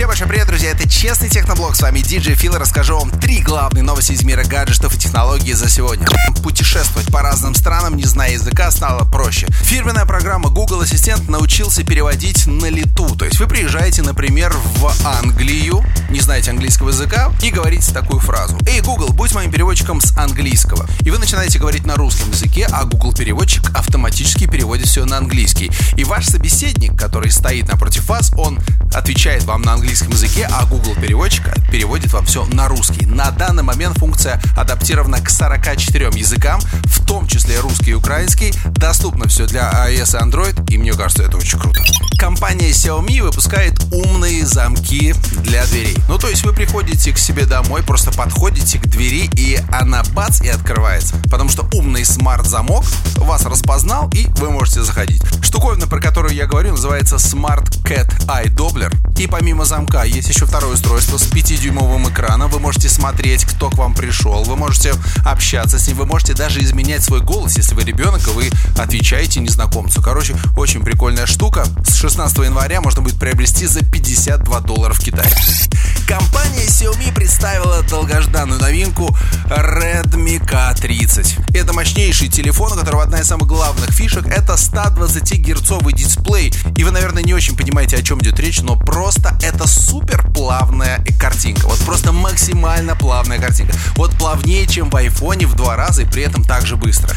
Всем большой привет, друзья, это Честный Техноблог, с вами DJ Фил, расскажу вам три главные новости из мира гаджетов и технологий за сегодня. Путешествовать по разным странам, не зная языка, стало проще. Фирменная программа Google Ассистент научился переводить на лету, то есть вы приезжаете, например, в Англию, не знаете английского языка, и говорите такую фразу. Эй, Google, будь моим переводчиком с английского. И вы начинаете говорить на русском языке, а Google переводчик автоматически переводит все на английский. И ваш собеседник, который стоит напротив вас, он отвечает вам на английском языке, а Google переводчик переводит вам все на русский. На данный момент функция адаптирована к 44 языкам, в том числе русский и украинский. Доступно все для iOS и Android, и мне кажется, это очень круто. Компания Xiaomi выпускает умные замки для дверей. Ну, то есть вы приходите к себе домой, просто подходите к двери, и она бац и открывается. Потому что умный смарт-замок вас распознал, и вы можете заходить. Штуковина, про которую я говорю, называется Smart Cat Eye Doppler. И помимо замка есть еще второе устройство с 5-дюймовым экраном. Вы можете смотреть, кто к вам пришел, вы можете общаться с ним, вы можете даже изменять свой голос, если вы ребенок, и вы отвечаете незнакомцу. Короче, очень прикольная штука. С 16 января можно будет приобрести за 52 доллара в Китае. Компания Xiaomi представила долгожданную новинку Redmi K30. Это мощнейший телефон, у которого одна из самых главных фишек это 120-герцовый дисплей. И вы, наверное, не очень понимаете, о чем идет речь, но просто это супер плавная картинка. Вот просто максимально плавная картинка. Вот плавнее, чем в айфоне в два раза и при этом также быстро.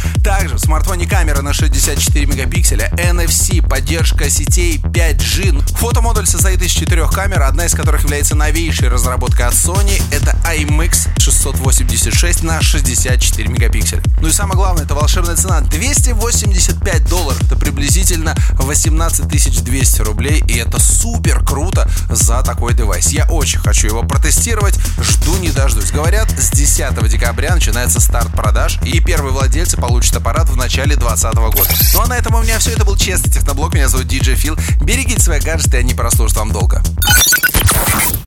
Смартфоне камера на 64 мегапикселя, NFC, поддержка сетей 5G. Фотомодуль состоит из четырех камер, одна из которых является новейшей разработкой от Sony. Это IMX 686 на 64 мегапикселя. Ну и самое главное, это волшебная цена 285 долларов. Это приблизительно 18 200 рублей. И это супер круто за такой девайс. Я очень хочу его протестировать. Жду не дождусь. Говорят, с 10 декабря начинается старт продаж. И первые владельцы получат аппарат в начале 2020 года. Ну а на этом у меня все. Это был Честный Техноблог. Меня зовут DJ Фил. Берегите свои гаджеты, они прослужат вам долго.